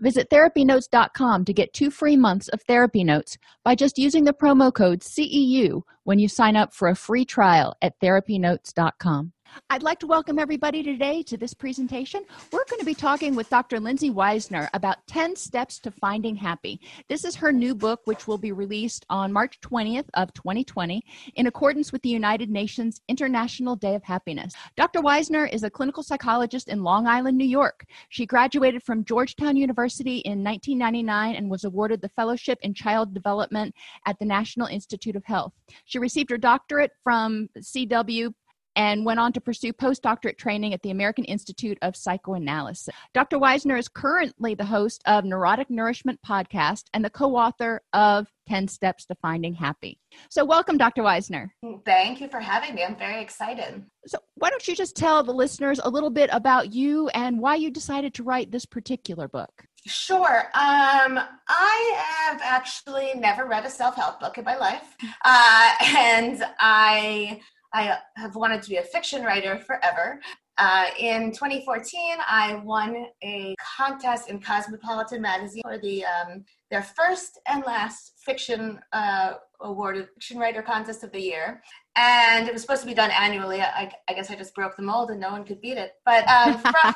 Visit therapynotes.com to get two free months of therapy notes by just using the promo code CEU when you sign up for a free trial at therapynotes.com. I'd like to welcome everybody today to this presentation. We're going to be talking with Dr. Lindsay Weisner about 10 steps to finding happy. This is her new book which will be released on March 20th of 2020 in accordance with the United Nations International Day of Happiness. Dr. Weisner is a clinical psychologist in Long Island, New York. She graduated from Georgetown University in 1999 and was awarded the fellowship in child development at the National Institute of Health. She received her doctorate from CW and went on to pursue postdoctorate training at the American Institute of Psychoanalysis. Dr. Weisner is currently the host of Neurotic Nourishment podcast and the co-author of 10 Steps to Finding Happy. So welcome Dr. Weisner. Thank you for having me. I'm very excited. So why don't you just tell the listeners a little bit about you and why you decided to write this particular book? Sure. Um, I have actually never read a self-help book in my life. Uh, and I I have wanted to be a fiction writer forever. Uh, in 2014, I won a contest in Cosmopolitan magazine for the um, their first and last fiction uh, awarded fiction writer contest of the year, and it was supposed to be done annually. I, I guess I just broke the mold, and no one could beat it. But um, from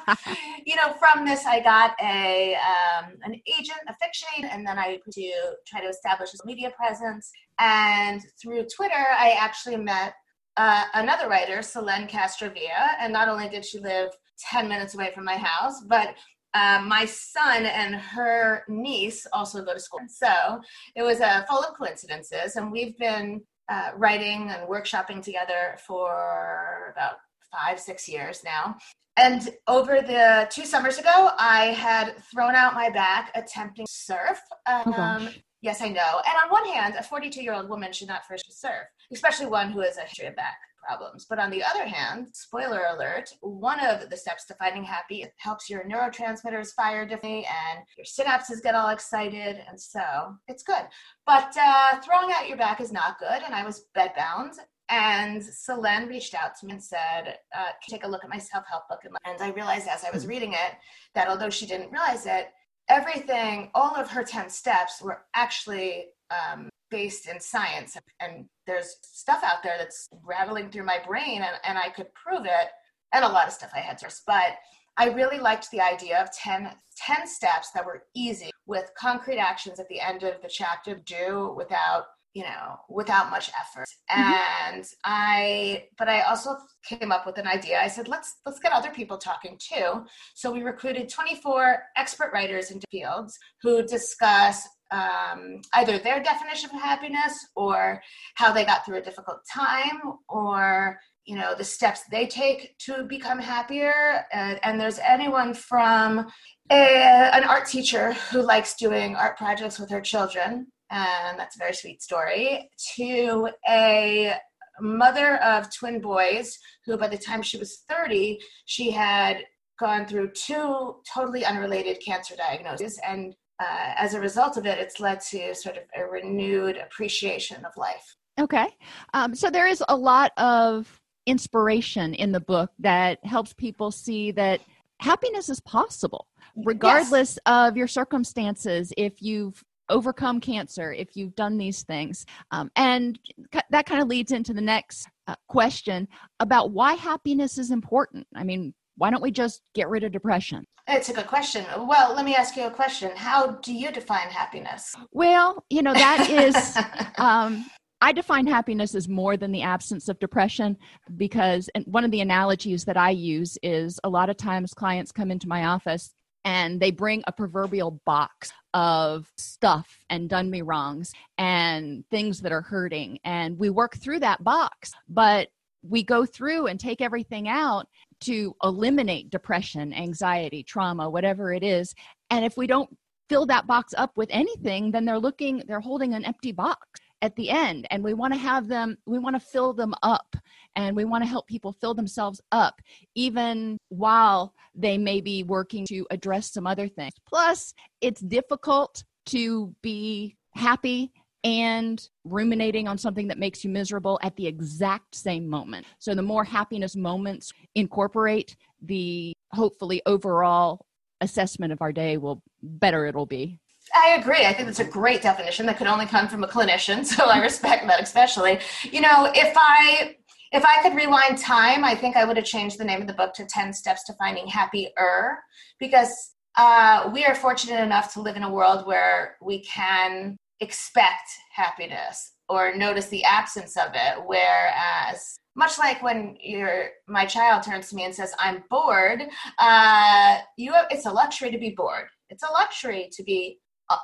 you know, from this, I got a um, an agent, a fiction agent, and then I to try to establish a media presence. And through Twitter, I actually met uh, another writer, Selene Castrovilla, and not only did she live 10 minutes away from my house, but uh, my son and her niece also go to school. So it was a full of coincidences, and we've been uh, writing and workshopping together for about five, six years now. And over the two summers ago, I had thrown out my back attempting to surf. Oh, um, oh Yes, I know. And on one hand, a 42 year old woman should not first serve, especially one who has a history of back problems. But on the other hand, spoiler alert, one of the steps to finding happy helps your neurotransmitters fire differently and your synapses get all excited. And so it's good. But uh, throwing out your back is not good. And I was bedbound. And Selene reached out to me and said, uh, take a look at my self help book. And I realized as I was reading it that although she didn't realize it, everything, all of her 10 steps were actually um, based in science. And there's stuff out there that's rattling through my brain, and, and I could prove it, and a lot of stuff I had to. But I really liked the idea of 10, 10 steps that were easy with concrete actions at the end of the chapter do without you know without much effort. Mm-hmm. and i but i also came up with an idea. I said let's let's get other people talking too. So we recruited 24 expert writers into fields who discuss um, either their definition of happiness or how they got through a difficult time or you know the steps they take to become happier. And, and there's anyone from a, an art teacher who likes doing art projects with her children and that's a very sweet story, to a mother of twin boys who, by the time she was 30, she had gone through two totally unrelated cancer diagnoses. And uh, as a result of it, it's led to sort of a renewed appreciation of life. Okay. Um, so there is a lot of inspiration in the book that helps people see that happiness is possible, regardless yes. of your circumstances. If you've overcome cancer, if you've done these things. Um, and that kind of leads into the next uh, question about why happiness is important. I mean, why don't we just get rid of depression? It's a good question. Well, let me ask you a question. How do you define happiness? Well, you know, that is, um, I define happiness as more than the absence of depression because and one of the analogies that I use is a lot of times clients come into my office and they bring a proverbial box of stuff and done me wrongs and things that are hurting and we work through that box but we go through and take everything out to eliminate depression, anxiety, trauma, whatever it is. And if we don't fill that box up with anything, then they're looking, they're holding an empty box at the end. And we want to have them, we want to fill them up and we want to help people fill themselves up, even while they may be working to address some other things. Plus, it's difficult to be happy and ruminating on something that makes you miserable at the exact same moment. So, the more happiness moments incorporate, the hopefully overall assessment of our day will better it'll be. I agree. I think that's a great definition that could only come from a clinician. So I respect that especially. You know, if I if I could rewind time, I think I would have changed the name of the book to 10 Steps to Finding Happier because uh, we are fortunate enough to live in a world where we can expect happiness or notice the absence of it whereas much like when your my child turns to me and says i'm bored uh, you have, it's a luxury to be bored it's a luxury to be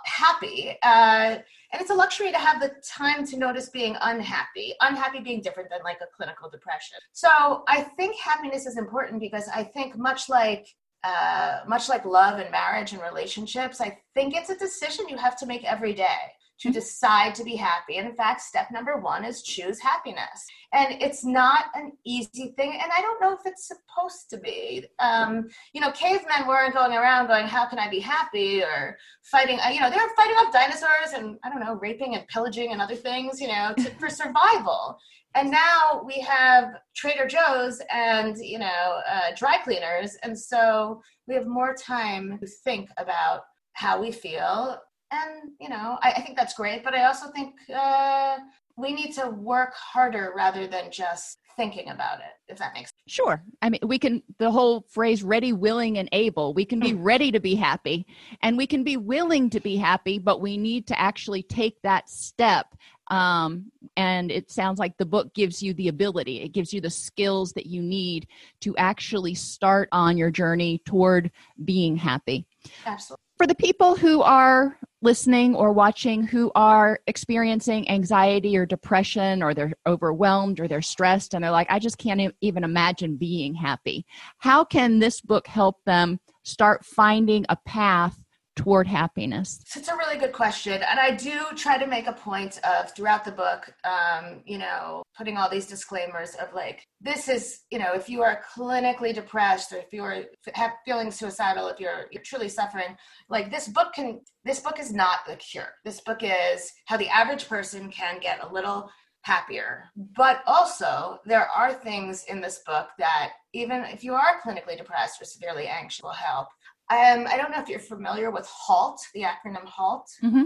happy uh, and it's a luxury to have the time to notice being unhappy unhappy being different than like a clinical depression. So i think happiness is important because i think much like uh, much like love and marriage and relationships i think it's a decision you have to make every day to decide to be happy. And in fact, step number one is choose happiness. And it's not an easy thing. And I don't know if it's supposed to be. Um, you know, cavemen weren't going around going, How can I be happy? or fighting, uh, you know, they were fighting off dinosaurs and I don't know, raping and pillaging and other things, you know, to, for survival. And now we have Trader Joe's and, you know, uh, dry cleaners. And so we have more time to think about how we feel and you know I, I, think that's great but i also think uh, we need to work harder rather than just thinking about it if that makes sense. Sure. I mean we can the whole phrase ready willing and able we can be hmm. ready to be happy and we can be willing to be happy but we need to actually take that step um, and it sounds like the book gives you the ability it gives you the skills that you need to actually start on your journey toward being happy absolutely for the people who are listening or watching who are experiencing anxiety or depression or they're overwhelmed or they're stressed and they're like, I just can't even imagine being happy. How can this book help them start finding a path toward happiness? It's a really good question. And I do try to make a point of throughout the book, um, you know, putting all these disclaimers of like, this is, you know, if you are clinically depressed or if you're have feeling suicidal, if you're, you're truly suffering, like this book can, this book is not the cure. This book is how the average person can get a little happier. But also, there are things in this book that even if you are clinically depressed or severely anxious will help. Um, I don't know if you're familiar with HALT, the acronym HALT. Mm-hmm.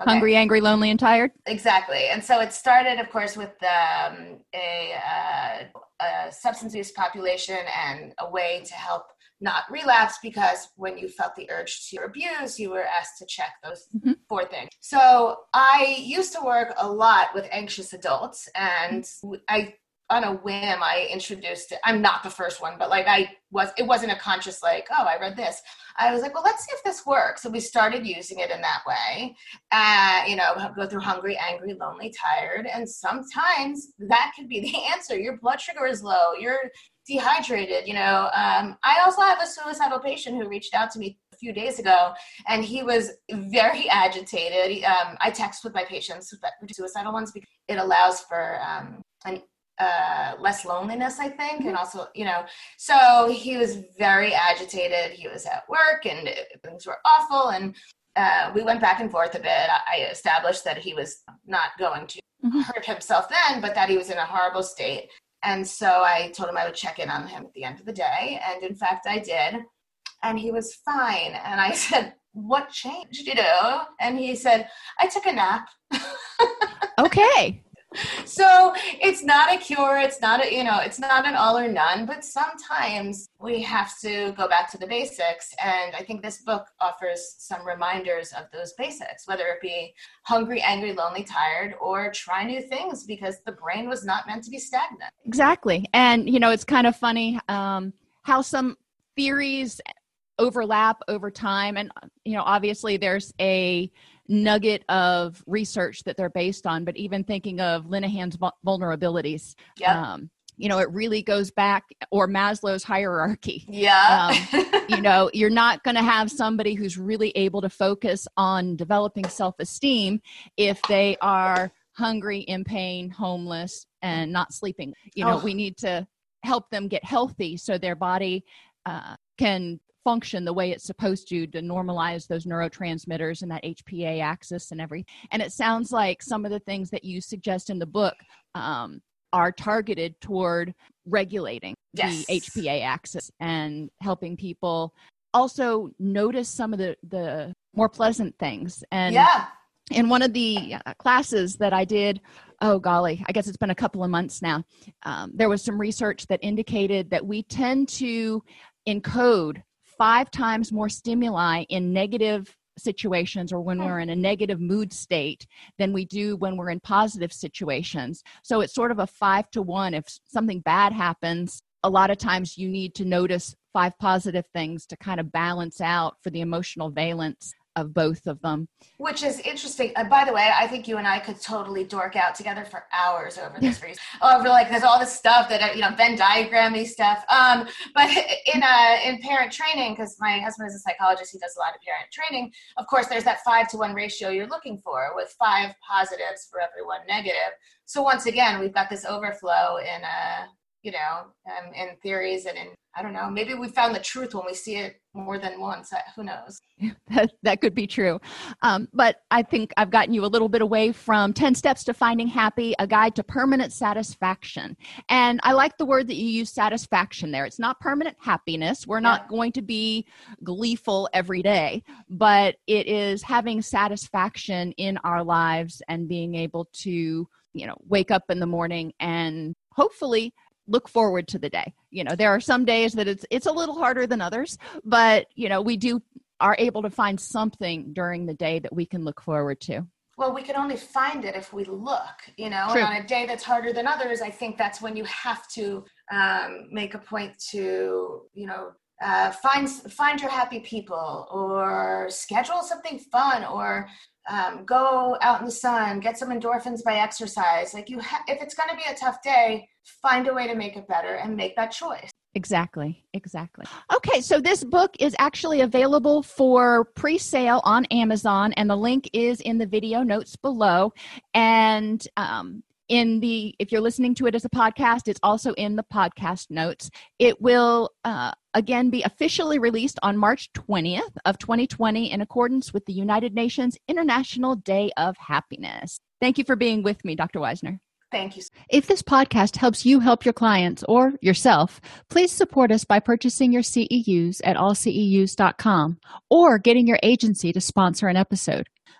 Okay. Hungry, angry, lonely, and tired. Exactly. And so it started, of course, with um, a, uh, a substance use population and a way to help not relapse because when you felt the urge to abuse, you were asked to check those mm-hmm. four things. So I used to work a lot with anxious adults, and I on a whim i introduced it. I'm not the first one but like i was it wasn't a conscious like oh i read this. I was like well let's see if this works. So we started using it in that way uh, you know go through hungry angry lonely tired and sometimes that could be the answer. Your blood sugar is low. You're dehydrated you know um, i also have a suicidal patient who reached out to me a few days ago and he was very agitated. Um, i text with my patients with suicidal ones because it allows for um, an uh, less loneliness, I think, and also, you know, so he was very agitated. He was at work and things were awful. And uh, we went back and forth a bit. I established that he was not going to mm-hmm. hurt himself then, but that he was in a horrible state. And so I told him I would check in on him at the end of the day. And in fact, I did. And he was fine. And I said, What changed, you know? And he said, I took a nap. okay so it's not a cure it's not a you know it's not an all or none but sometimes we have to go back to the basics and i think this book offers some reminders of those basics whether it be hungry angry lonely tired or try new things because the brain was not meant to be stagnant. Exactly. And you know it's kind of funny um, how some theories overlap over time and you know obviously there's a nugget of research that they're based on but even thinking of linehan's vulnerabilities yeah. Um, you know it really goes back or maslow's hierarchy yeah um, you know you're not going to have somebody who's really able to focus on developing self-esteem if they are hungry in pain homeless and not sleeping you know oh. we need to help them get healthy so their body uh, can function the way it's supposed to to normalize those neurotransmitters and that HPA axis and everything. And it sounds like some of the things that you suggest in the book um, are targeted toward regulating yes. the HPA axis and helping people also notice some of the the more pleasant things. And yeah. In one of the uh, classes that I did, oh golly, I guess it's been a couple of months now, um, there was some research that indicated that we tend to encode five times more stimuli in negative situations or when hmm. we're in a negative mood state than we do when we're in positive situations. So it's sort of a five to one. If something bad happens, a lot of times you need to notice five positive things to kind of balance out for the emotional valence of both of them. Which is interesting. Uh, by the way, I think you and I could totally dork out together for hours over this reason. over like there's all this stuff that you know Venn diagrammy stuff. Um, but in uh in parent training, because my husband is a psychologist, he does a lot of parent training. Of course, there's that five to one ratio you're looking for, with five positives for every one negative. So once again, we've got this overflow in uh you know, um, in theories and in I don't know. Maybe we found the truth when we see it more than once. Who knows? that, that could be true. Um, but I think I've gotten you a little bit away from 10 Steps to Finding Happy, a guide to permanent satisfaction. And I like the word that you use satisfaction there. It's not permanent happiness. We're not yeah. going to be gleeful every day, but it is having satisfaction in our lives and being able to, you know, wake up in the morning and hopefully look forward to the day you know there are some days that it's it's a little harder than others but you know we do are able to find something during the day that we can look forward to well we can only find it if we look you know True. and on a day that's harder than others i think that's when you have to um, make a point to you know uh, find find your happy people or schedule something fun or um, go out in the sun get some endorphins by exercise. Like you ha- if it's going to be a tough day find a way to make it better and make that choice. Exactly exactly. Okay so this book is actually available for pre-sale on amazon and the link is in the video notes below. And um, in the if you're listening to it as a podcast it's also in the podcast notes it will uh, again be officially released on march 20th of 2020 in accordance with the united nations international day of happiness thank you for being with me dr weisner Thank you. If this podcast helps you help your clients or yourself, please support us by purchasing your CEUs at allceus.com or getting your agency to sponsor an episode.